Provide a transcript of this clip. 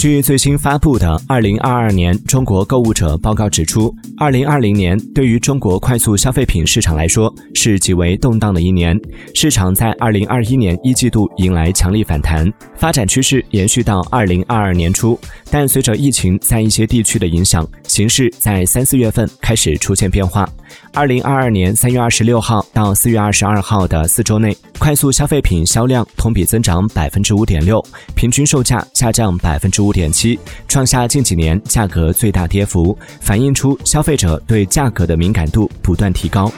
据最新发布的《二零二二年中国购物者报告》指出，二零二零年对于中国快速消费品市场来说是极为动荡的一年。市场在二零二一年一季度迎来强力反弹，发展趋势延续到二零二二年初。但随着疫情在一些地区的影响，形势在三四月份开始出现变化。二零二二年三月二十六号到四月二十二号的四周内，快速消费品销量同比增长百分之五点六，平均售价下降百分之五五点七，创下近几年价格最大跌幅，反映出消费者对价格的敏感度不断提高。